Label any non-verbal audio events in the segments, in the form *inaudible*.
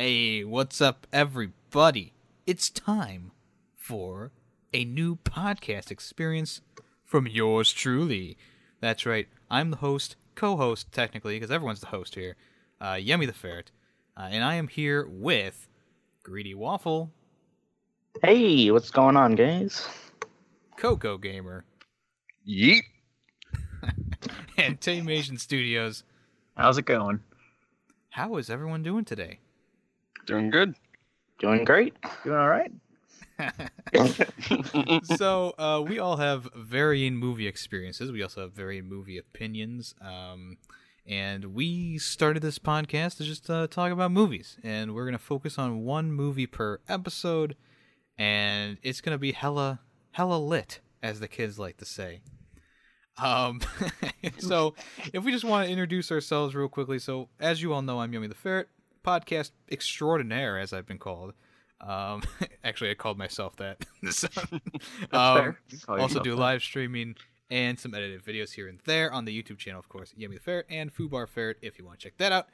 Hey, what's up, everybody? It's time for a new podcast experience from yours truly. That's right, I'm the host, co host, technically, because everyone's the host here, uh, Yummy the Ferret, uh, and I am here with Greedy Waffle, Hey, what's going on, guys? Coco Gamer, Yeet. *laughs* and Tame Asian Studios. How's it going? How is everyone doing today? Doing good. Doing great. Doing all right? *laughs* so uh, we all have varying movie experiences. We also have varying movie opinions. Um, and we started this podcast to just uh, talk about movies. And we're gonna focus on one movie per episode, and it's gonna be hella hella lit, as the kids like to say. Um, *laughs* so if we just want to introduce ourselves real quickly, so as you all know, I'm Yummy the Ferret, podcast extraordinaire, as I've been called. Um, *laughs* actually, I called myself that. *laughs* So, um, fair. You call also do that. live streaming and some edited videos here and there on the YouTube channel, of course, Yummy the Ferret and Fubar Ferret, if you want to check that out.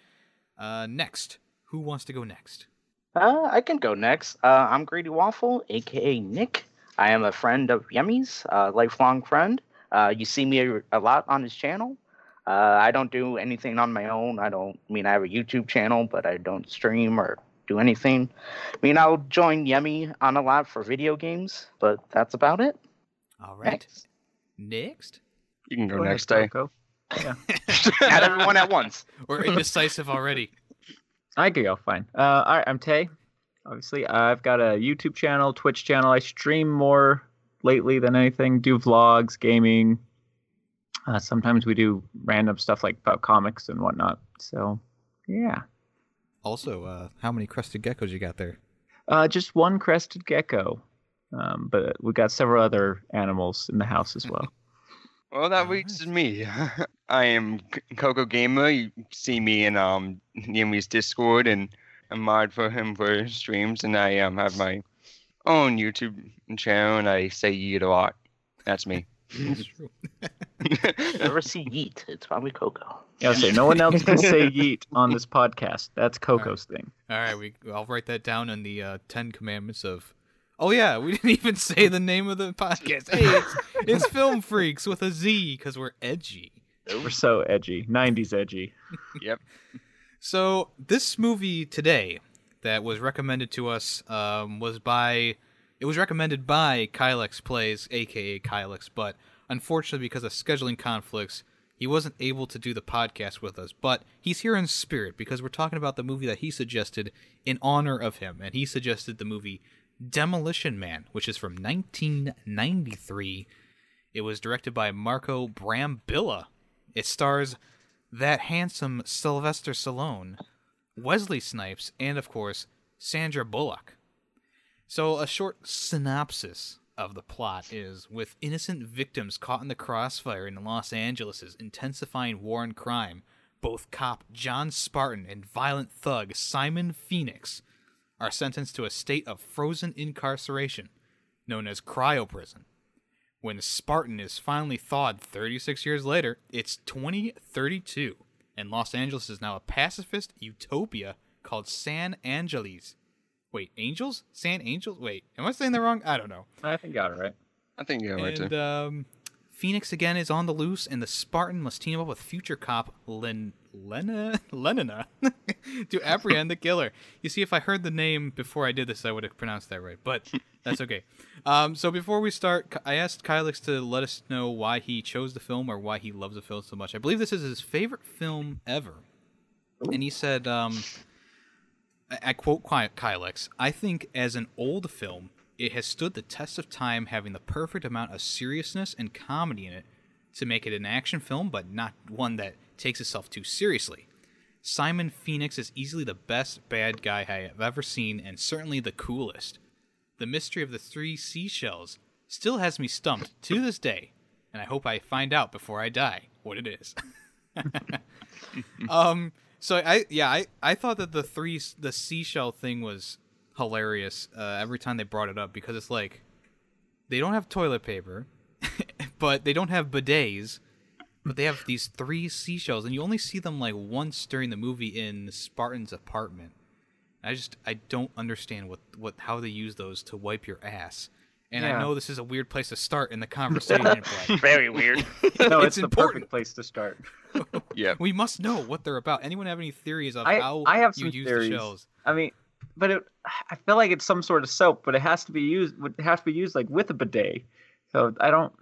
Uh, next, who wants to go next? Uh, I can go next. Uh, I'm Grady Waffle, aka Nick. I am a friend of Yummy's, a lifelong friend. Uh, you see me a, a lot on his channel. Uh, I don't do anything on my own. I don't I mean I have a YouTube channel, but I don't stream or do anything. I mean I'll join Yummy on a lot for video games, but that's about it. All right, Next. next, You can go, Go ahead, next day. Coco. Not *laughs* everyone at once. *laughs* we're indecisive already. I can go. Fine. Uh, all right. I'm Tay. Obviously, I've got a YouTube channel, Twitch channel. I stream more lately than anything. Do vlogs, gaming. Uh, sometimes we do random stuff like about comics and whatnot. So, yeah. Also, uh, how many crested geckos you got there? Uh, just one crested gecko, um, but we got several other animals in the house as well. *laughs* Well, that Alright. reaches me. *laughs* I am Coco Gamer. You see me in um Yummy's Discord, and I'm mod for him for streams, and I um have my own YouTube channel, and I say yeet a lot. That's me. It's *laughs* true. *laughs* Never see Yeet. It's probably Coco. Yeah, I'll say no one else can say yeet on this podcast. That's Coco's thing. All right, we I'll write that down in the uh, Ten Commandments of. Oh yeah, we *laughs* didn't even say the name of the podcast. Hey, it's, it's Film Freaks with a Z because we're edgy. We're so edgy. 90s edgy. Yep. So this movie today that was recommended to us um, was by. It was recommended by Kylex Plays, aka Kylex, but unfortunately because of scheduling conflicts, he wasn't able to do the podcast with us. But he's here in spirit because we're talking about the movie that he suggested in honor of him, and he suggested the movie Demolition Man, which is from 1993. It was directed by Marco Brambilla. It stars that handsome Sylvester Stallone, Wesley Snipes, and of course, Sandra Bullock. So, a short synopsis of the plot is with innocent victims caught in the crossfire in Los Angeles' intensifying war and crime, both cop John Spartan and violent thug Simon Phoenix are sentenced to a state of frozen incarceration known as cryoprison. When Spartan is finally thawed 36 years later, it's 2032, and Los Angeles is now a pacifist utopia called San Angeles. Wait, Angels? San Angels? Wait, am I saying that wrong? I don't know. I think got it right. I think you're right And too. um, Phoenix again is on the loose, and the Spartan must team up with future cop Len Lena *laughs* Lenina *laughs* to apprehend the killer. You see, if I heard the name before I did this, I would have pronounced that right, but that's okay. *laughs* Um, so before we start, I asked Kylix to let us know why he chose the film or why he loves the film so much. I believe this is his favorite film ever, and he said, um, I, quote Ky- Kylix, I think as an old film, it has stood the test of time having the perfect amount of seriousness and comedy in it to make it an action film, but not one that takes itself too seriously. Simon Phoenix is easily the best bad guy I have ever seen, and certainly the coolest. The mystery of the three seashells still has me stumped to this day, and I hope I find out before I die what it is. *laughs* um, so I yeah I I thought that the three the seashell thing was hilarious uh, every time they brought it up because it's like they don't have toilet paper, *laughs* but they don't have bidets, but they have these three seashells, and you only see them like once during the movie in Spartan's apartment. I just I don't understand what what how they use those to wipe your ass. And I know this is a weird place to start in the *laughs* conversation, but Very weird. No, It's it's, the important. perfect place to start. *laughs* Yeah. we must know what they're about. Anyone have any theories of I- how I have you some use theories. the shells? I mean, but it, I feel like it's some sort of soap, but it has to be used. It has to be used like with a bidet. So I don't.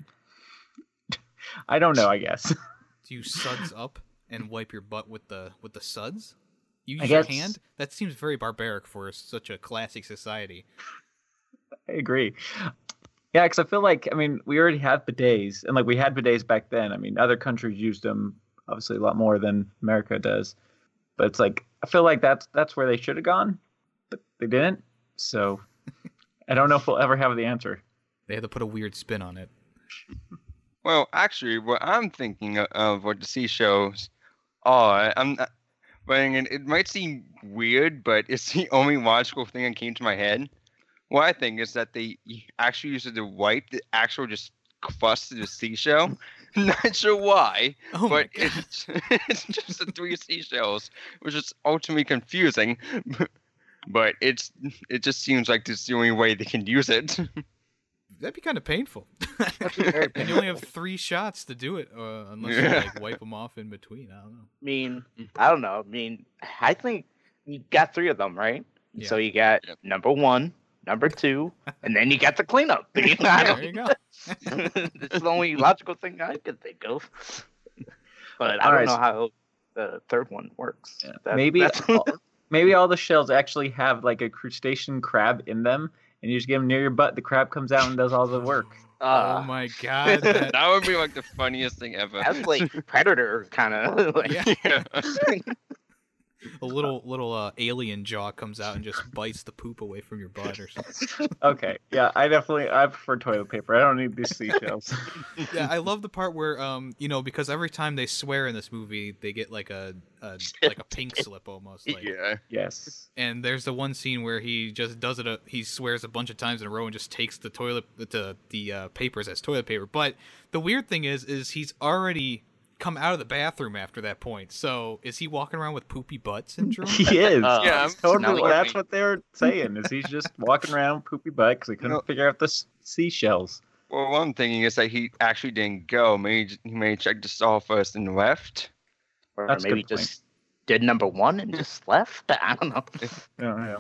*laughs* I don't know. I guess. Do you suds up and wipe your butt with the with the suds? You I use your hand? That seems very barbaric for such a classic society. I agree. Yeah, because I feel like I mean we already have bidets, and like we had bidets back then. I mean, other countries used them obviously a lot more than America does, but it's like I feel like that's that's where they should have gone, but they didn't. So *laughs* I don't know if we'll ever have the answer. They had to put a weird spin on it. *laughs* Well, actually, what I'm thinking of what the seashells are, I'm not, but I mean, it might seem weird, but it's *laughs* the only logical thing that came to my head. What I think is that they actually used it to wipe the actual just crust of the seashell. *laughs* Not sure why, Oh but *laughs* it's, *laughs* it's just the three seashells, which is ultimately confusing. But it's it just seems like this is the only way they can use it. That'd be kind of painful. very and you only have three shots to do it, uh, unless you like wipe them off in between. I don't know. I mean, I don't know. I mean, I think you got three of them, right? Yeah. So you got Yep. number one, number two, and then you got the cleanup. *laughs* *laughs* I there don't, you go. *laughs* it's the only logical thing I could think of. But I All don't right, know how the third one works. Yeah, That- maybe all, maybe all the shells actually have like a crustacean crab in them, and you just get them near your butt. The crab comes out and does all the work. oh uh, my god. That, that would be like the funniest thing ever. that's like predator kind of. Like, yeah. Yeah. A little little uh, alien jaw comes out and just bites the poop away from your butt or something. *laughs* Okay, yeah, I definitely I prefer toilet paper. I don't need these seashells. *laughs* Yeah, I love the part where um you know because every time they swear in this movie they get like a, a like a pink *laughs* slip almost like yeah. yes. and there's the one scene where he just does it a, he swears a bunch of times in a row and just takes the toilet the the uh, papers as toilet paper but the weird thing is is he's already come out of the bathroom after that point so is he walking around with poopy butt *laughs* syndrome He is. Uh, Yeah, I'm totally. now That's what they were saying. Is he's just walking around poopy butt because he couldn't No. figure out the s- seashells. Well, one thing is that he actually didn't go. Maybe he may check the stall first and left. or That's maybe just did number one and just *laughs* left. *laughs* I don't know. Yeah, yeah.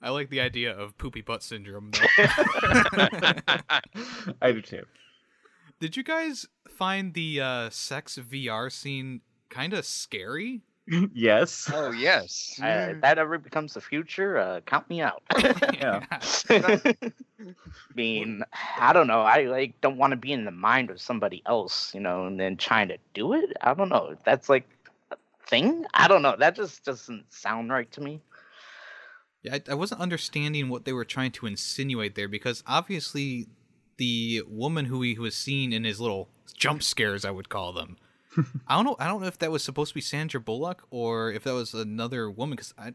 i like the idea of poopy butt syndrome I do too. did you guys find the uh sex vr scene kind of scary *laughs* yes. oh yes. *laughs* I, if that ever becomes the future, uh, count me out. *laughs* Yeah. I mean, I don't know. I like don't want to be in the mind of somebody else, you know, and then trying to do it. I don't know. That's like a thing. I don't know. That just doesn't sound right to me. Yeah, I, I wasn't understanding what they were trying to insinuate there because obviously the woman who he was seen in his little jump scares, I would call them. *laughs* I don't know. I don't know if that was supposed to be Sandra Bullock or if that was another woman because I,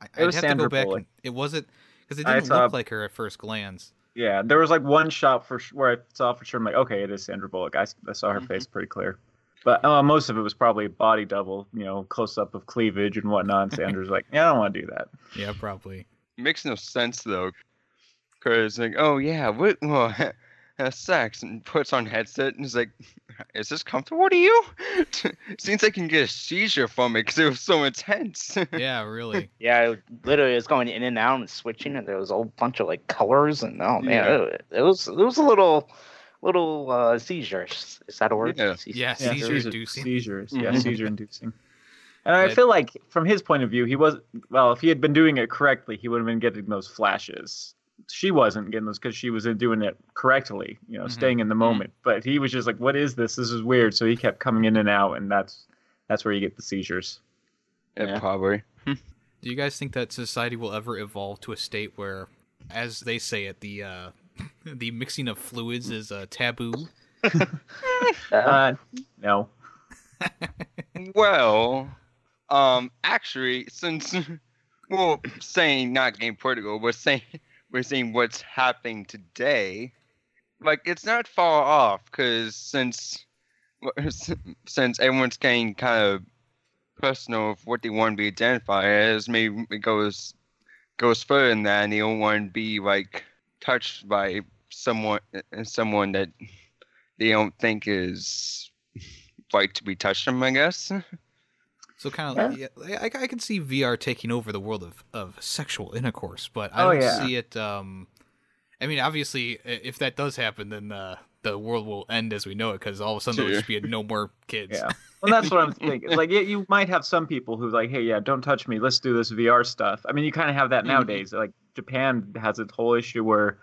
I I'd have to go back. Bullock. And, it wasn't because it I didn't saw- look like her at first glance. Yeah, there was like one shot for sh- where I saw for sure. I'm like, okay, it is Sandra Bullock. I saw her Mhm. face pretty clear, but uh, most of it was probably a body double, you know, close up of cleavage and whatnot. And Sandra's *laughs* like, yeah, I don't want to do that. Yeah, probably. Makes no sense though, because like, oh yeah, what? Well, *laughs* has sex and puts on headset and is like, is this comfortable to you? *laughs* Seems like you can get a seizure from it because it was so intense. *laughs* Yeah, really. Yeah, it literally, it's going in and out and switching, and there was a whole bunch of like colors, and oh man, Yeah. it, it was it was a little little uh, seizures. Is that a word? Yeah. Seizures. Yeah, Yeah, seizure seizure- inducing. Seizures, yeah, Mhm. seizure inducing. And I feel like from his point of view, he was well. If he had been doing it correctly, he would have been getting those flashes. She wasn't getting those because she was doing it correctly, you know, Mhm. staying in the moment. But he was just like, "What is this? This is weird." So he kept coming in and out, and that's that's where you get the seizures. yeah, Yeah. probably. Do you guys think that society will ever evolve to a state where, as they say it, the uh, *laughs* the mixing of fluids is uh, taboo? *laughs* Uh, Uh, no. *laughs* Well, um, actually, since well, saying not game Portugal, but saying we're seeing what's happening today, like it's not far off because since *laughs* since everyone's getting kind of personal of what they want to be identified as. Maybe it goes goes further than that, and they don't want to be like touched by someone eh, someone that they don't think is right to be touched them. I guess. *laughs* So kind of, yeah. I, I can see VR taking over the world of, of sexual intercourse, but I Oh, don't yeah. see it. Um, I mean, obviously, if that does happen, then uh, the world will end as we know it, because all of a sudden there will just be no more kids. Yeah. *laughs* Well, that's what I'm thinking. Like yeah, you might have some people who like, hey, yeah, don't touch me. Let's do this VR stuff. I mean, you kind of have that nowadays. Like Japan has its whole issue where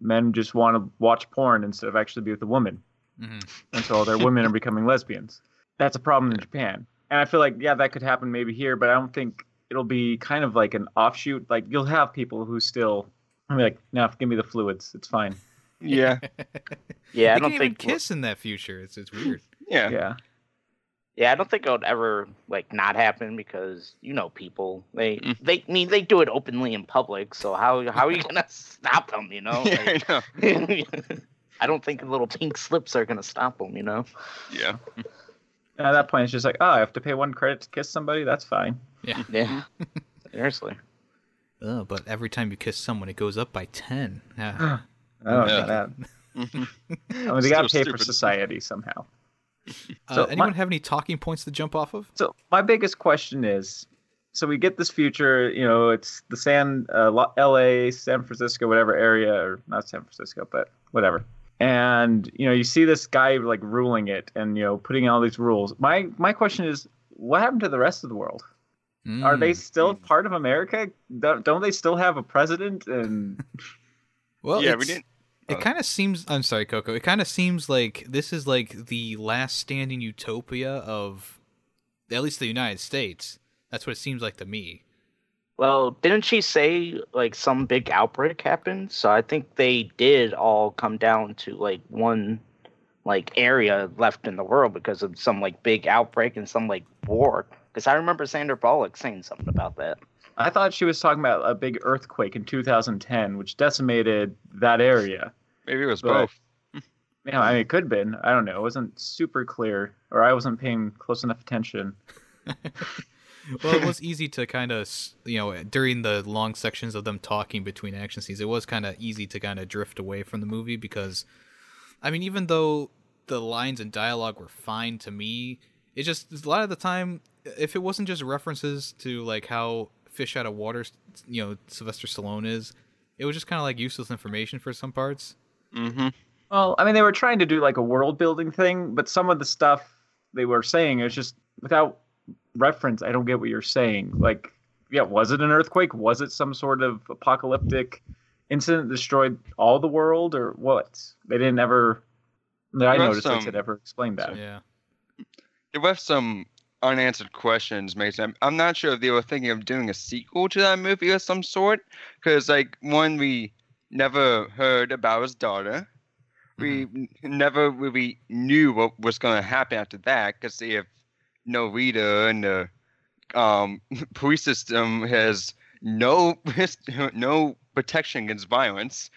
men just want to watch porn instead of actually be with a woman, hmm and so their women are becoming lesbians. That's a problem in Japan, and I feel like yeah, that could happen maybe here, but I don't think it'll be kind of like an offshoot. Like you'll have people who still. I'm like, no, give me the fluids. It's fine. Yeah. *laughs* Yeah, I don't can't think even kiss in that future. It's it's weird. Yeah. Yeah. Yeah, I don't think it would ever like not happen because you know people they Mm. they I mean they do it openly in public. So how how are you gonna *laughs* stop them? You know, *laughs* Yeah, I know. I don't think little pink slips are gonna stop them. You know. Yeah. And at that point, it's just like, oh, I have to pay one credit to kiss somebody. That's fine. Yeah. Yeah. *laughs* Seriously. Oh, but every time you kiss someone, it goes up by ten. Ah. I Yeah. *gasps* know that. Mhm. I mean, they got to Still pay for society somehow. Uh, So anyone my- have any talking points to jump off of? So my biggest question is, so we get this future, you know, it's the San, uh, L.A., San Francisco, whatever area, or not San Francisco, but whatever. And you know, you see this guy like ruling it, and you know, putting all these rules. My my question is, what happened to the rest of the world? Are they Mm. still part of America? Don't, don't they still have a president? And *laughs* Well, yeah, we didn't. It Oh. kind of seems. I'm sorry, Coco. It kind of seems like this is like the last standing utopia of, at least the United States. That's what it seems like to me. Well, didn't she say like some big outbreak happened? So I think they did all come down to like one like area left in the world because of some like big outbreak and some like war. Because I remember Sandra Bullock saying something about that. I thought she was talking about a big earthquake in 2010, which decimated that area. Maybe it was But- both. Yeah, I mean, it could have been. I don't know. It wasn't super clear, or I wasn't paying close enough attention. *laughs* Well, it was *laughs* easy to kind of, you know, during the long sections of them talking between action scenes, it was kind of easy to kind of drift away from the movie because, I mean, even though the lines and dialogue were fine to me, it just a lot of the time, if it wasn't just references to like how fish out of water, you know, Sylvester Stallone is, it was just kind of like useless information for some parts. Mm-hmm. Well, I mean, they were trying to do like a world building thing, but some of the stuff they were saying is just without reference. I don't get what you're saying. Like, yeah, was it an earthquake? Was it some sort of apocalyptic incident that destroyed all the world, or what? They didn't ever. That I noticed some- they had ever explained that. Yeah. There left some unanswered questions, Mason. I'm- I'm not sure if they were thinking of doing a sequel to that movie of some sort, because like one we never heard about his daughter. We mm-hmm. n- never really knew what was going to happen after that, because they have no reader and the um, *laughs* police system has no *laughs* no protection against violence.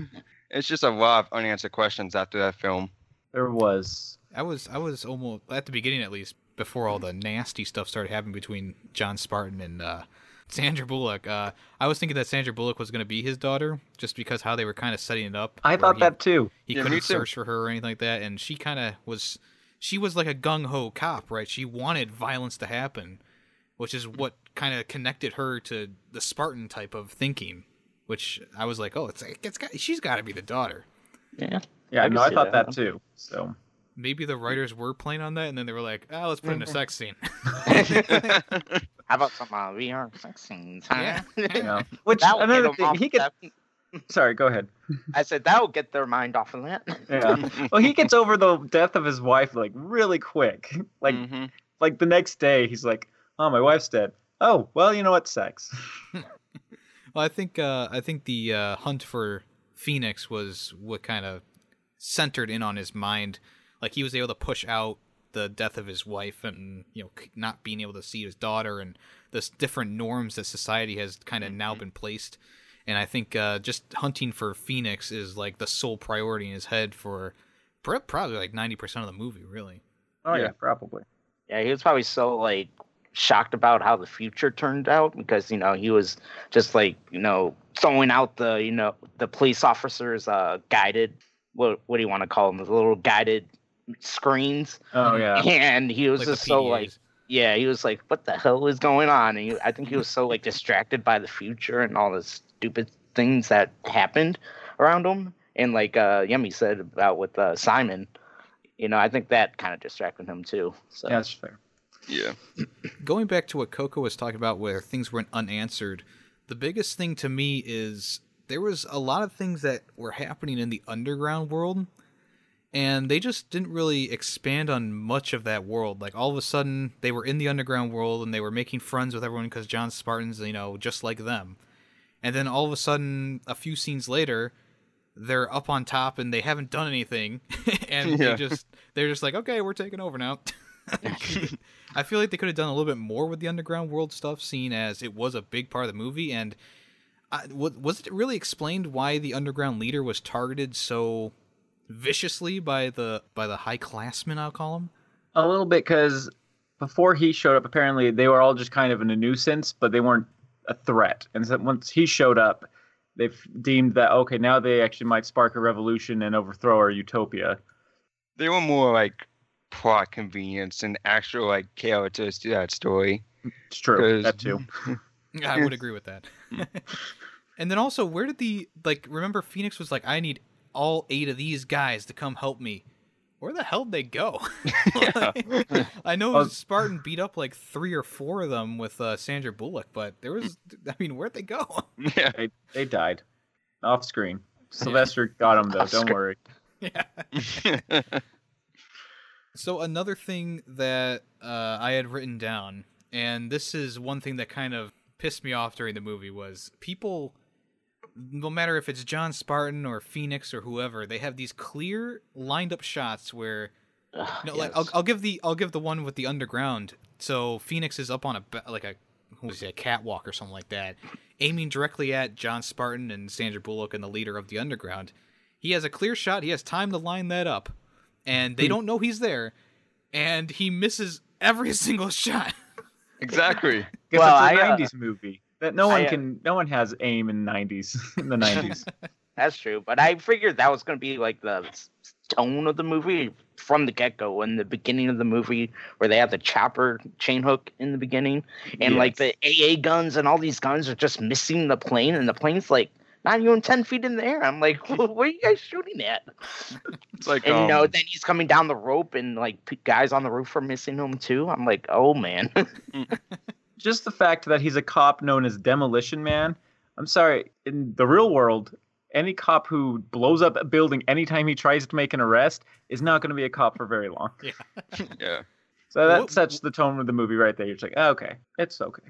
*laughs* it's just a lot of unanswered questions after that film. There was. I was I was almost at the beginning at least before all the nasty stuff started happening between John Spartan and uh, Sandra Bullock. Uh, I was thinking that Sandra Bullock was going to be his daughter just because how they were kind of setting it up. I thought he- that too. he Yeah, couldn't too. search for her or anything like that, and she kind of was. She was like a gung ho cop, right? She wanted violence to happen, which is what kind of connected her to the Spartan type of thinking. Which I was like, oh, it's like it's got she's got to be the daughter. Yeah. Yeah, I no, I thought that. that too. So Maybe the writers were playing on that, and then they were like, oh, let's put in a sex scene. *laughs* *laughs* How about some uh, VR sex scenes? Huh? Yeah. *laughs* yeah. Which That will get another 'em thing, he gets. that- *laughs* Sorry, go ahead. I said that will get their mind off of that. Yeah. well, he gets over the death of his wife like really quick. *laughs* Like Mhm. like the next day, he's like, "Oh, my wife's dead." Oh, well, you know what? Sex. *laughs* Well, I think uh, I think the uh, hunt for Phoenix was what kind of centered in on his mind. Like he was able to push out the death of his wife and you know not being able to see his daughter and the s- different norms that society has kind of now been placed. And I think uh, just hunting for Phoenix is like the sole priority in his head for pr- probably like ninety percent of the movie, really. Oh yeah, Yeah. probably. Yeah, he was probably so like shocked about how the future turned out because you know he was just like you know throwing out the you know the police officers uh guided what what do you want to call them the little guided screens Oh yeah. and he was Like just so like yeah he was like what the hell is going on and he, i think he was so like distracted by the future and all the stupid things that happened around him and like uh Yummy said about with uh simon you know i think that kind of distracted him too so Yeah, that's fair. Yeah. *clears throat* going back to what Coco was talking about where things went unanswered, the biggest thing to me is there was a lot of things that were happening in the underground world and they just didn't really expand on much of that world. Like all of a sudden they were in the underground world and they were making friends with everyone cuz John Spartan's, you know, just like them. And then all of a sudden a few scenes later they're up on top and they haven't done anything *laughs* and Yeah. they just they're just like okay we're taking over now *laughs* *laughs* I feel like they could have done a little bit more with the underground world stuff, seeing as it was a big part of the movie. And uh, I, was it really explained why the underground leader was targeted so viciously by the by the high classmen? I'll call them. A little bit because before he showed up, apparently they were all just kind of in a nuisance, but they weren't a threat. And so once he showed up, they've deemed that okay, now they actually might spark a revolution and overthrow our utopia. They were more like plot convenience than actual like characters to that story. It's true. That too. *laughs* I would agree with that. *laughs* and then also, where did the like? Remember, Phoenix was like, "I need all eight of these guys to come help me." Where the hell did they go? *laughs* *laughs* *laughs* I know Uh, Spartan beat up like three or four of them with uh, Sandra Bullock, but there was, I mean, where'd they go? yeah. They, they died off screen. Sylvester got him though. Off Don't screen. worry. yeah. So another thing that uh, I had written down, and this is one thing that kind of pissed me off during the movie, was people, no matter if it's John Spartan or Phoenix or whoever, they have these clear lined up shots where, Ugh, *sighs* no, like. I'll, I'll give the I'll give the one with the underground. So Phoenix is up on a like a what was it, a catwalk or something like that, aiming directly at John Spartan and Sandra Bullock and the leader of the underground. He has a clear shot. He has time to line that up, and they don't know he's there, and he misses every *laughs* single shot. exactly. Because Well, it's a I, uh, '90s movie that no one I, uh, can. No one has aim in '90s. *laughs* In the *laughs* '90s. That's true, but I figured that was going to be like the tone of the movie from the get go. In the beginning of the movie, where they have the chopper chain hook in the beginning, and like the AA guns and all these guns are just missing the plane, and the plane's like not even ten feet in the air. I'm like, *laughs* what are you guys shooting at? It's like And you know, um, then he's coming down the rope, and like guys on the roof are missing him too. I'm like, oh man. Just the fact that he's a cop known as Demolition Man. I'm sorry, in the real world, any cop who blows up a building anytime he tries to make an arrest is not going to be a cop for very long. yeah. *laughs* yeah. So that What- sets the tone of the movie right there. You're just like, oh, okay, it's okay.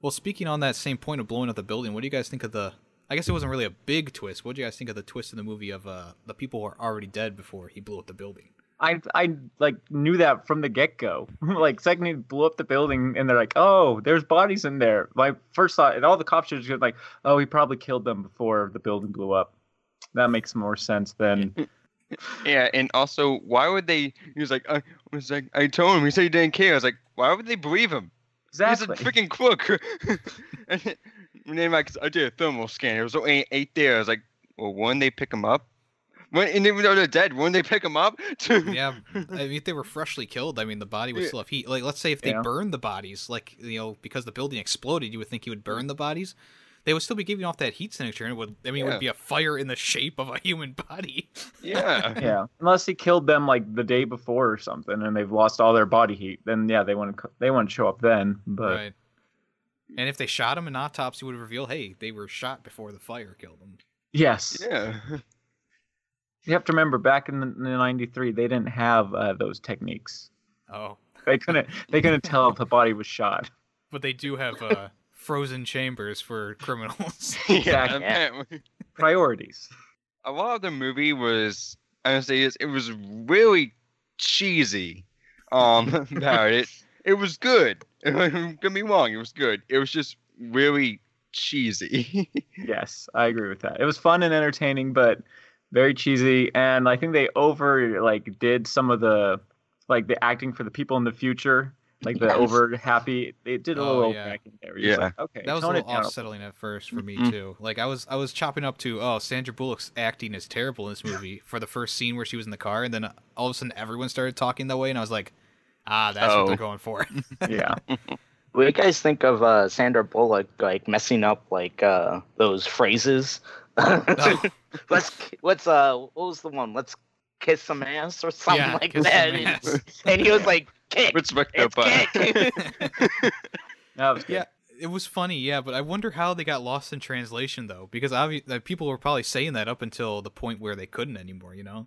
Well, speaking on that same point of blowing up the building, what do you guys think of the? I guess it wasn't really a big twist. What do you guys think of the twist in the movie of uh, the people who are already dead before he blew up the building? I I like knew that from the get go. *laughs* like second he blew up the building and they're like, oh, there's bodies in there. My first thought, and all the cops are just like, oh, he probably killed them before the building blew up. That makes more sense than mm, mm, mm. Yeah, and also, why would they? He was like, I was like, I told him. He said he didn't care. I was like, why would they believe him? exactly. He's a freaking crook. *laughs* and then- like, I did a thermal scan. There was oh, only eight there. I was like, well, one, they pick him up. When, and even though they're dead, wouldn't they pick them up? *laughs* yeah, I mean, if they were freshly killed, I mean, the body would still have heat. Like, let's say if they Yeah. burned the bodies, like you know, because the building exploded, you would think he would burn mm. the bodies. They would still be giving off that heat signature, and it would. I mean, it would be a fire in the shape of a human *laughs* body. yeah. yeah, unless he killed them like the day before or something, and they've lost all their body heat. Then yeah, they wouldn't. they want to show up then. But right. And if they shot him, an autopsy would reveal, hey, they were shot before the fire killed them. yes, Yeah. You have to remember back in the, '93, they didn't have uh, those techniques. Oh, They couldn't they couldn't tell if the body was shot. but they do have uh, frozen chambers for criminals. *laughs* yeah. Exactly. apparently. Priorities. A lot of the movie was, I would say, this, it was really cheesy. Um, *laughs* about it. It was good. *laughs* Don't get me wrong. It was good. It was just really cheesy. Yes, I agree with that. It was fun and entertaining, but very cheesy. And I think they over like did some of the like the acting for the people in the future. like the over happy. They did a Oh, little yeah. overacting there. Yeah. like, okay, That was a little down. offsetting at first for me Mhm. too. Like I was I was chopping up to oh Sandra Bullock's acting is terrible in this movie *laughs* for the first scene where she was in the car, and then all of a sudden everyone started talking that way, and I was like, ah, that's what Oh. they're going for. *laughs* Yeah, What do you guys think of uh, Sandra Bullock like messing up like uh, those phrases? Oh. *laughs* let's let's uh what was the one? Let's kiss some ass or something Yeah, like that. And, and he was like, kick. Respect the It's butt. kick. *laughs* *laughs* that was good. Yeah, it was funny, yeah, but I wonder how they got lost in translation though, because obviously people were probably saying that up until the point where they couldn't anymore, you know?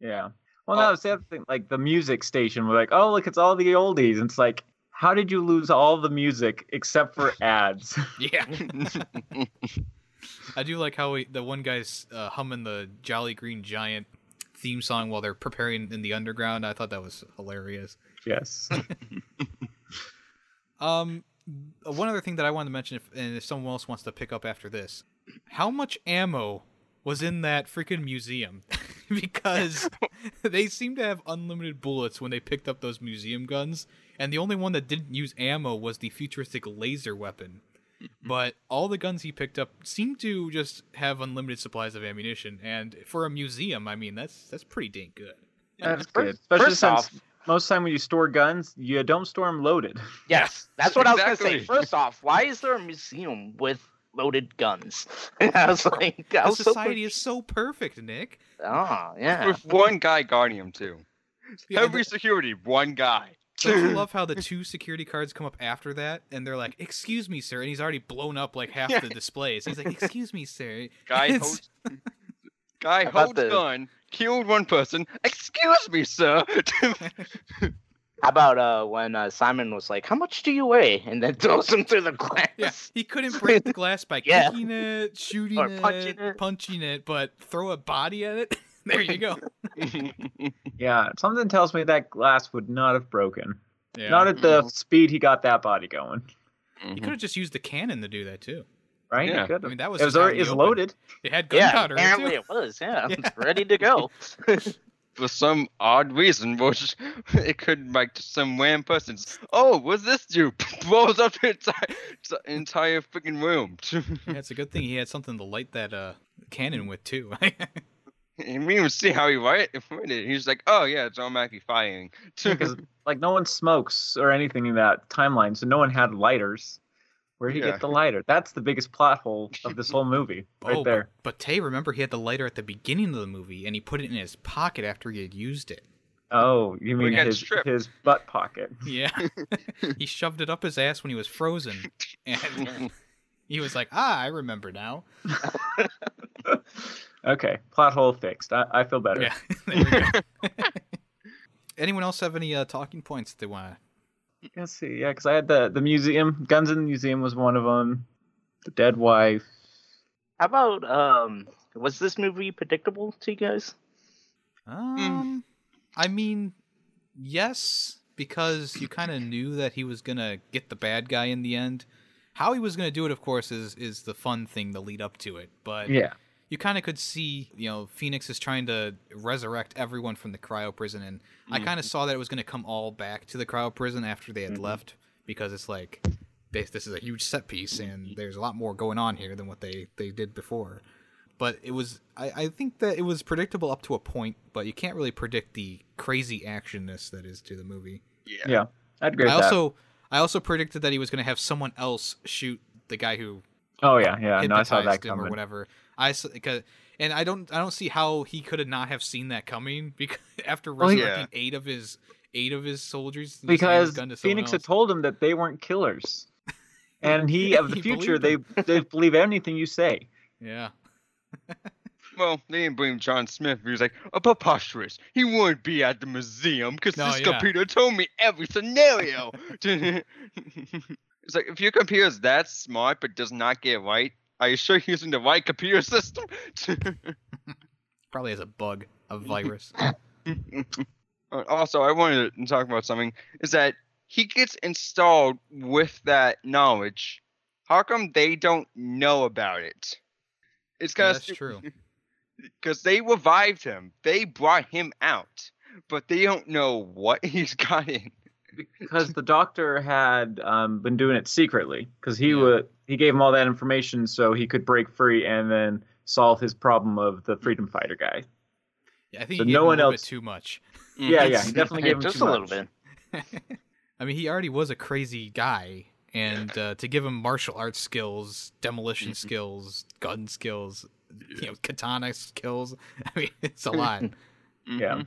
Yeah. Well, Oh. that was the other thing. Like the music station, we're like, oh, look, it's all the oldies. And it's like, how did you lose all the music except for ads? Yeah. I do like how we, the one guy's uh, humming the Jolly Green Giant theme song while they're preparing in the underground. I thought that was hilarious. yes. *laughs* Um, one other thing that I wanted to mention, if, and if someone else wants to pick up after this, how much ammo was in that freaking museum? *laughs* because *laughs* they seem to have unlimited bullets when they picked up those museum guns, and the only one that didn't use ammo was the futuristic laser weapon. Mm-hmm. But all the guns he picked up seem to just have unlimited supplies of ammunition, and for a museum, I mean that's that's pretty dang good. That's good. Especially first since off- most time when you store guns, you don't store them loaded. Yes, that's *laughs* what I was gonna say. First off, why is there a museum with loaded guns? *laughs* I was like, I The was so society is so perfect, Nick. Oh yeah. With one guy guarding him too. Yeah, Every security, one guy. Don't love how the two security cards come up after that, and they're like, "Excuse me, sir," and he's already blown up like half Yeah. the displays. He's like, "Excuse me, sir." Guy holds, guy holds the- gun, killed one person. Excuse me, sir. *laughs* How about uh when uh, Simon was like, "How much do you weigh?" and then throws him through the glass. Yeah, he couldn't break the glass by *laughs* Yeah. kicking it, shooting Or it, punching it. punching it, but throw a body at it. *laughs* there you go. *laughs* *laughs* Yeah, something tells me that glass would not have broken. Yeah. Not at the Mhm. speed he got that body going. you could have just used the cannon to do that too. Right? Yeah. You could I mean, that was It was already in it's loaded. It had gunpowder in it apparently too. it was. Yeah, *laughs* Yeah. it's ready to go. For some odd reason, which it could like to some random person's. Oh, what's this do? Blows up the entire, entire freaking room. Yeah, it's a good thing he had something to light that uh, cannon with too. You didn't even see how he wrote it. wrote it. He's like, oh yeah, it's automatically firing. Because *laughs* like no one smokes or anything in that timeline, so no one had lighters. Where'd he Yeah. get the lighter? That's the biggest plot hole of this whole movie, *laughs* right oh, there. But, but Tay, remember he had the lighter at the beginning of the movie, and he put it in his pocket after he had used it. Oh, you We mean got his stripped. his butt pocket? *laughs* Yeah, he shoved it up his ass when he was frozen, and he was like, "Ah, I remember now." Okay, plot hole fixed. I, I feel better. Yeah, *laughs* there we go. *laughs* *laughs* Anyone else have any uh, talking points they want? Let's see. Yeah, because I had the the museum. Guns in the museum was one of them. The dead wife. How about um? Was this movie predictable to you guys? Um, I mean, yes, because you kind of knew that he was gonna get the bad guy in the end. How he was gonna do it, of course, is is the fun thing to lead up to it. But Yeah. You kind of could see, you know, Phoenix is trying to resurrect everyone from the cryo prison, and I kind of saw that it was going to come all back to the cryo prison after they had Mhm. left because it's like this, this is a huge set piece, and there's a lot more going on here than what they they did before. But it was, I, I think that it was predictable up to a point, but you can't really predict the crazy actionness that is to the movie. yeah. Yeah. I'd agree I with also, I also predicted that he was going to have someone else shoot the guy who. Oh yeah, yeah. No, I saw that hypnotized him or whatever. I s- because and I don't I don't see how he could have not have seen that coming *laughs* because after Well, he- resurrecting eight of his eight of his soldiers and his Because gun to someone Phoenix had told him that they weren't killers, *laughs* and he of the He future they *laughs* they believe anything you say. yeah Well, they didn't blame John Smith. He was like, oh, preposterous. He wouldn't be at the museum because No, this yeah. computer told me every scenario. it's like, if your computer is that smart but does not get it right, are you sure you're using the right computer *laughs* system? *laughs* probably has a bug a *laughs* virus. Uh, also, I wanted to talk about something. Is that he gets installed with that knowledge? How come they don't know about it? It's Yeah, kind that's of true. because they revived him. They brought him out, but they don't know what he's got in. Because the doctor had um, been doing it secretly because he Yeah. would he gave him all that information so he could break free and then solve his problem of the freedom fighter guy. Yeah, I think So he gave no him one a little else- bit too much. Yeah, yeah, he definitely gave him just too a little much. bit. *laughs* I mean, he already was a crazy guy, and uh, to give him martial arts skills, demolition Mhm. skills, gun skills, you know, katana skills. *laughs* I mean, it's a *laughs* lot. Yeah.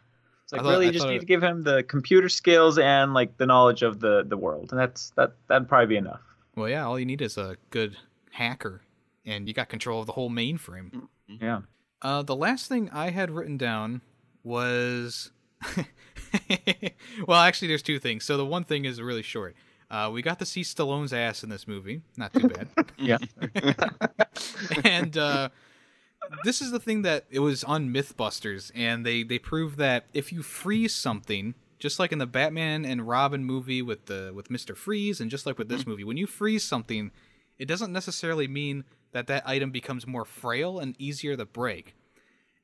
It's like thought- really I just need it- to give him the computer skills and like the knowledge of the the world, and that's that that'd probably be enough. well, yeah, all you need is a good hacker, and you got control of the whole mainframe. Yeah. Uh, the last thing I had written down was, *laughs* well, actually, there's two things. So the one thing is really short. Uh, we got to see Stallone's ass in this movie. Not too bad. *laughs* Yeah. *laughs* and uh, this is the thing that it was on MythBusters, and they they prove that if you freeze something, just like in the Batman and Robin movie with the with Mister Freeze, and just like with this *laughs* movie, when you freeze something, it doesn't necessarily mean that that item becomes more frail and easier to break.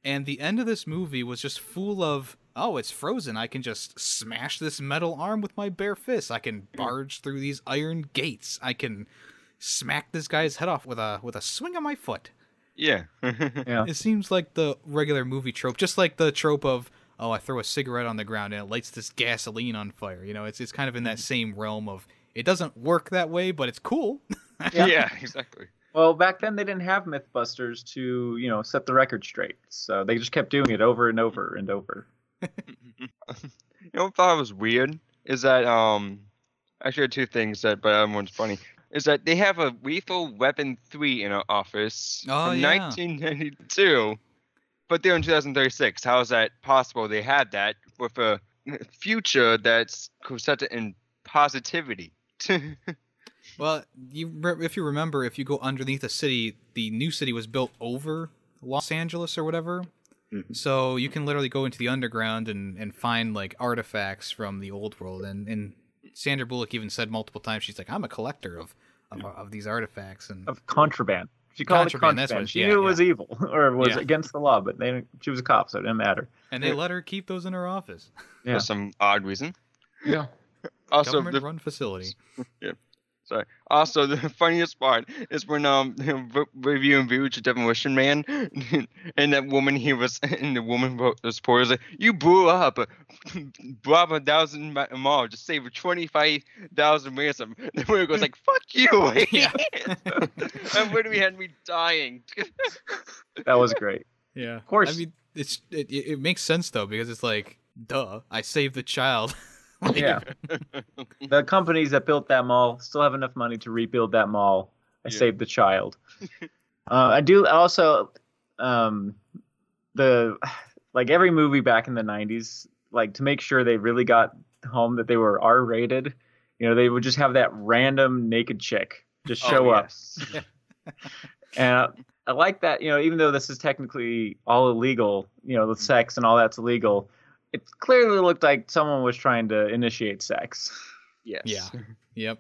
And the end of this movie was just full of, oh, it's frozen. I can just smash this metal arm with my bare fist. I can barge through these iron gates. I can smack this guy's head off with a with a swing of my foot. Yeah. Yeah. It seems like the regular movie trope, just like the trope of, oh, I throw a cigarette on the ground and it lights this gasoline on fire. You know, it's it's kind of in that same realm of it doesn't work that way, but it's cool. Yeah. *laughs* yeah, exactly. Well, back then they didn't have MythBusters to, you know, set the record straight. So they just kept doing it over and over and over. *laughs* You know what I thought was weird is that um actually two things that but one's funny is that they have a Lethal Weapon three in our office Oh, from yeah. 1992, but they're in 2036. How is that possible? They had that with a future that's set in positivity. *laughs* Well, you if you remember, if you go underneath the city, the new city was built over Los Angeles or whatever. Mhm. So you can literally go into the underground and, and find like artifacts from the old world. And, and Sandra Bullock even said multiple times, she's like, I'm a collector of of, of these artifacts. And Of contraband. She called Contraband, it that's contraband. what- she yeah, knew it yeah. was evil *laughs* or was Yeah. against the law, but they she was a cop, so it didn't matter. and they let her keep those in her office. Yeah. For some odd reason. Yeah. Also, Government the run facility. *laughs* Sorry. Also, *laughs* the funniest part is when um *laughs* re- reviewing View to Demolition Man, *laughs* and that woman he was, and the woman wrote the spoilers like, "You blew up, blah a thousand ma- mall, just save twenty five thousand ransom." The woman goes like, "Fuck you!" Yeah. that literally had me dying. That was great. Yeah, Of course. I mean, it's it, it it makes sense though because it's like, duh, I saved the child. Yeah. *laughs* the companies that built that mall still have enough money to rebuild that mall. I Yeah. saved the child. *laughs* uh, I do also um, the like every movie back in the '90s, like to make sure they really got home that they were R-rated. You know, they would just have that random naked chick just show Oh, up, yes. *laughs* and uh, I like that. You know, even though this is technically all illegal, you know, the sex and all that's illegal. It clearly looked like someone was trying to initiate sex. Yes. Yeah. *laughs* Yep.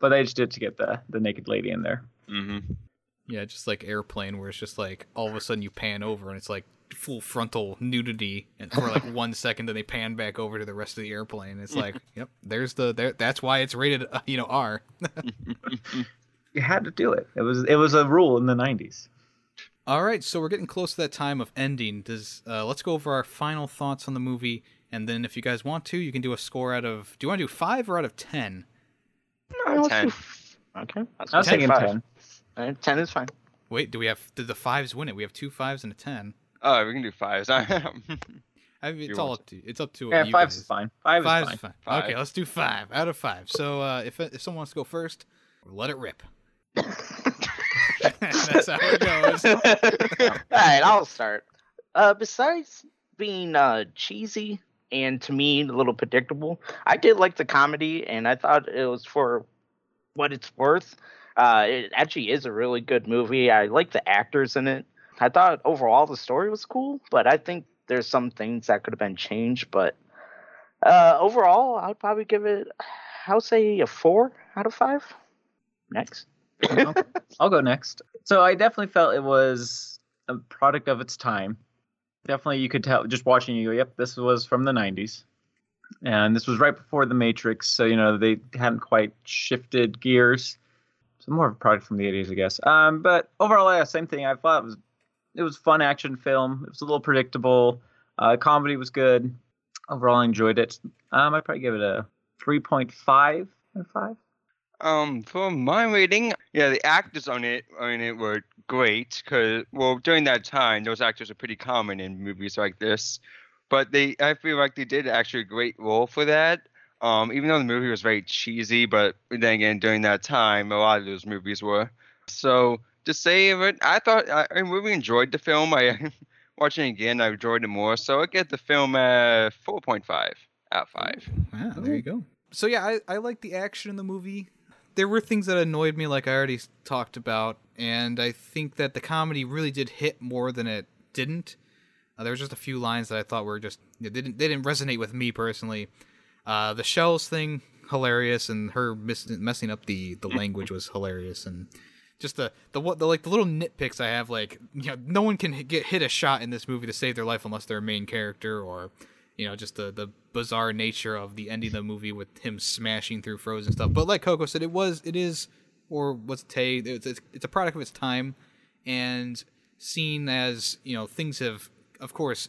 but they just did to get the the naked lady in there. hmm Yeah, just like airplane, where it's just like all of a sudden you pan over and it's like full frontal nudity, and for like *laughs* one second, then they pan back over to the rest of the airplane. It's like, *laughs* yep, there's the there. That's why it's rated, uh, you know, R. You had to do it. It was it was a rule in the '90s. All right, so we're getting close to that time of ending. Does uh, let's go over our final thoughts on the movie, and then if you guys want to, you can do a score out of. Do you want to do five or out of ten? No, Ten. f- Okay. I was do thinking five. ten. All right, ten is fine. Wait, do we have did the fives win it? We have two fives and a ten. Oh, we can do fives. *laughs* I mean, it's all up to it's up to Yeah, you five guys. is fine. Five Five's is fine. fine. Okay, let's do five out of five. So uh, if if someone wants to go first, let it rip. *coughs* *laughs* That's how it goes. *laughs* All right, I'll start. Uh, besides being uh, cheesy and to me a little predictable, I did like the comedy, and I thought it was for what it's worth. Uh, it actually is a really good movie. I like the actors in it. I thought overall the story was cool, but I think there's some things that could have been changed. But uh, overall, I'd probably give it, I'll say a four out of five. Next. Okay. I'll go next. So I definitely felt it was a product of its time. Definitely, you could tell just watching you. go, Yep, this was from the '90s. and this was right before the Matrix, so you know they hadn't quite shifted gears. So more of a product from the '80s, I guess. Um, but overall, yeah, same thing. I thought it was it was fun action film. It was a little predictable. Uh, comedy was good. Overall, I enjoyed it. Um, I'd probably give it a 3.5 out of 5. Um, for my rating, yeah, the actors on it on it were great because well during that time those actors are pretty common in movies like this, but they I feel like they did actually a great role for that. Um, even though the movie was very cheesy, but then again during that time a lot of those movies were. So to say it, I thought I, I really enjoyed the film. I *laughs* watching it again, I enjoyed it more. So I get the film at four point five out of five. Wow, there you go. So yeah, I, I like the action in the movie. There were things that annoyed me, like I already talked about, and I think that the comedy really did hit more than it didn't. Uh, there was just a few lines that I thought were just they didn't they didn't resonate with me personally. Uh, the shells thing hilarious, and her miss, messing up the the *laughs* language was hilarious, and just the the what the like the little nitpicks I have like you know no one can get hit a shot in this movie to save their life unless they're a main character or you know just the the bizarre nature of the ending of the movie with him smashing through frozen stuff. But like Coco said, it was it is or what's Tay? It's, it's it's a product of its time, and seen as you know things have of course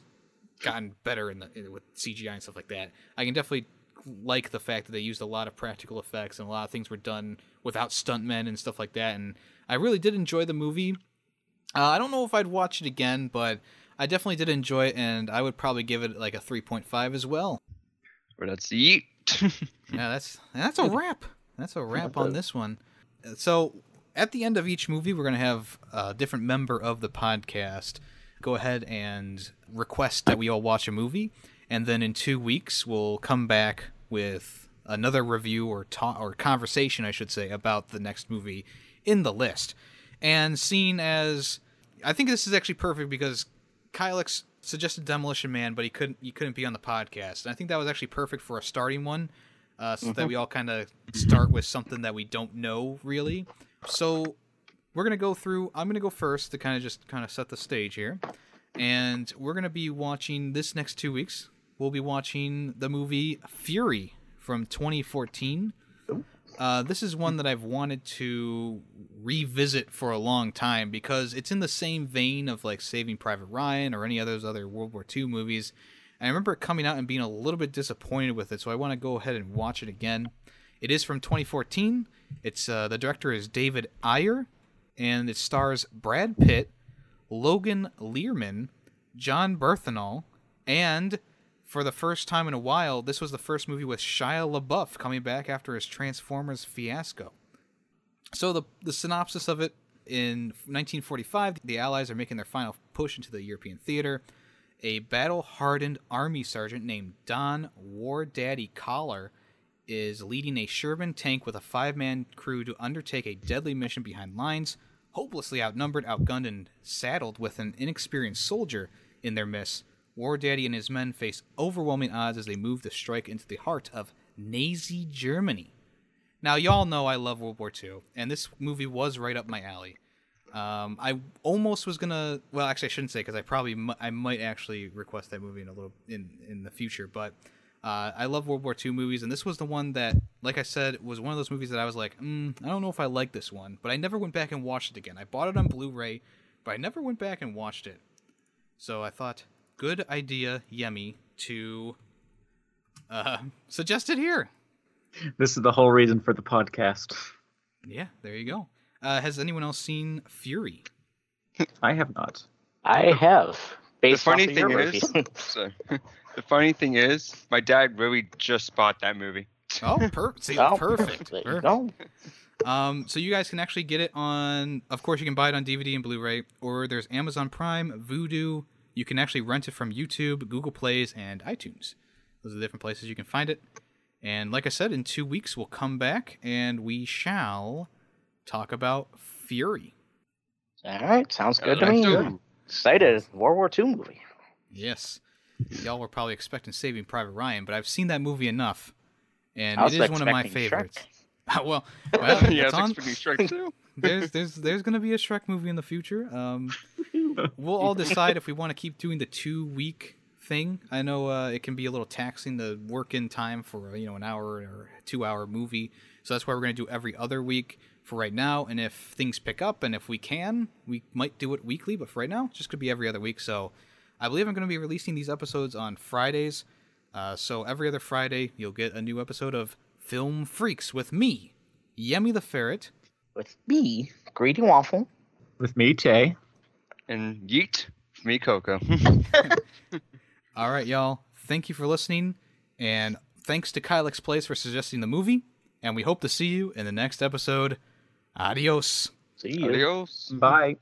gotten better in the in, with CGI and stuff like that. I can definitely like the fact that they used a lot of practical effects and a lot of things were done without stuntmen and stuff like that. And I really did enjoy the movie. Uh, I don't know if I'd watch it again, but I definitely did enjoy it, and I would probably give it like a 3.5 as well. But that's the *laughs* Yeah, that's that's a wrap. That's a wrap on this one. So at the end of each movie, we're gonna have a different member of the podcast go ahead and request that we all watch a movie, and then in two weeks we'll come back with another review or ta- or conversation, I should say, about the next movie in the list. And seen as, I think this is actually perfect because Kylix suggested Demolition Man, but he couldn't he couldn't be on the podcast. And I think that was actually perfect for a starting one, uh, so that we all kind of start with something that we don't know really. So we're gonna go through. I'm gonna go first to kind of just kind of set the stage here, and we're gonna be watching this next two weeks. We'll be watching the movie Fury from 2014. Uh, this is one that I've wanted to revisit for a long time because it's in the same vein of like Saving Private Ryan or any of those other World War II movies. And I remember it coming out and being a little bit disappointed with it, so I want to go ahead and watch it again. It is from 2014. It's uh, the director is David Ayer, and it stars Brad Pitt, Logan Lerman, Jon Bernthal, and for the first time in a while, this was the first movie with Shia LaBeouf coming back after his Transformers fiasco. So the the synopsis of it in 1945, the Allies are making their final push into the European theater. A battle-hardened army sergeant named Don War Daddy Collier is leading a Sherman tank with a five-man crew to undertake a deadly mission behind lines. Hopelessly outnumbered, outgunned, and saddled with an inexperienced soldier in their midst, War Daddy and his men face overwhelming odds as they move to strike into the heart of Nazi Germany. Now, y'all know I love World War II, and this movie was right up my alley. Um, I almost was gonna. Well, actually, I shouldn't say because I probably mi- I might actually request that movie in a little in in the future. But uh, I love World War II movies, and this was the one that, like I said, was one of those movies that I was like, mm, I don't know if I like this one, but I never went back and watched it again. I bought it on Blu-ray, but I never went back and watched it. So I thought, good idea, Yummy, to uh, suggest it here. This is the whole reason for the podcast. Yeah, there you go. Uh, has anyone else seen Fury? I have not. I have. Based funny thing is- *laughs* So, the funny thing is, my dad really just bought that movie. Oh, *laughs* per- see, Oh, perfect. Perfect. go. Um, so you guys can actually get it on. Of course, you can buy it on DVD and Blu-ray, or there's Amazon Prime, Vudu. You can actually rent it from YouTube, Google Plays, and iTunes. Those are the different places you can find it. And like I said, in two weeks we'll come back and we shall talk about Fury. All right, sounds good to me. do it. Excited. World War II movie. Yes, y'all were probably expecting Saving Private Ryan, but I've seen that movie enough, and I it was is one of my favorites. *laughs* well, *laughs* well, yeah, it's it's on. expecting Shrek too. *laughs* there's there's there's gonna be a Shrek movie in the future. Um, we'll *laughs* all decide if we want to keep doing the two week thing. I know uh, it can be a little taxing to work in time for you know an hour or two hour movie. So that's why we're going to do every other week for right now. And if things pick up and if we can, we might do it weekly. But for right now, it's just going to be every other week. So I believe I'm going to be releasing these episodes on Fridays. Uh, so every other Friday, you'll get a new episode of Film Freaks with me, Yummy the Ferret. With me, Greedy Waffle. With me, Tay. And yeet, for me, Coco. *laughs* *laughs* All right, y'all. Thank you for listening. And thanks to Kylex Place for suggesting the movie. And we hope to see you in the next episode. Adios. See you. Adios. Bye.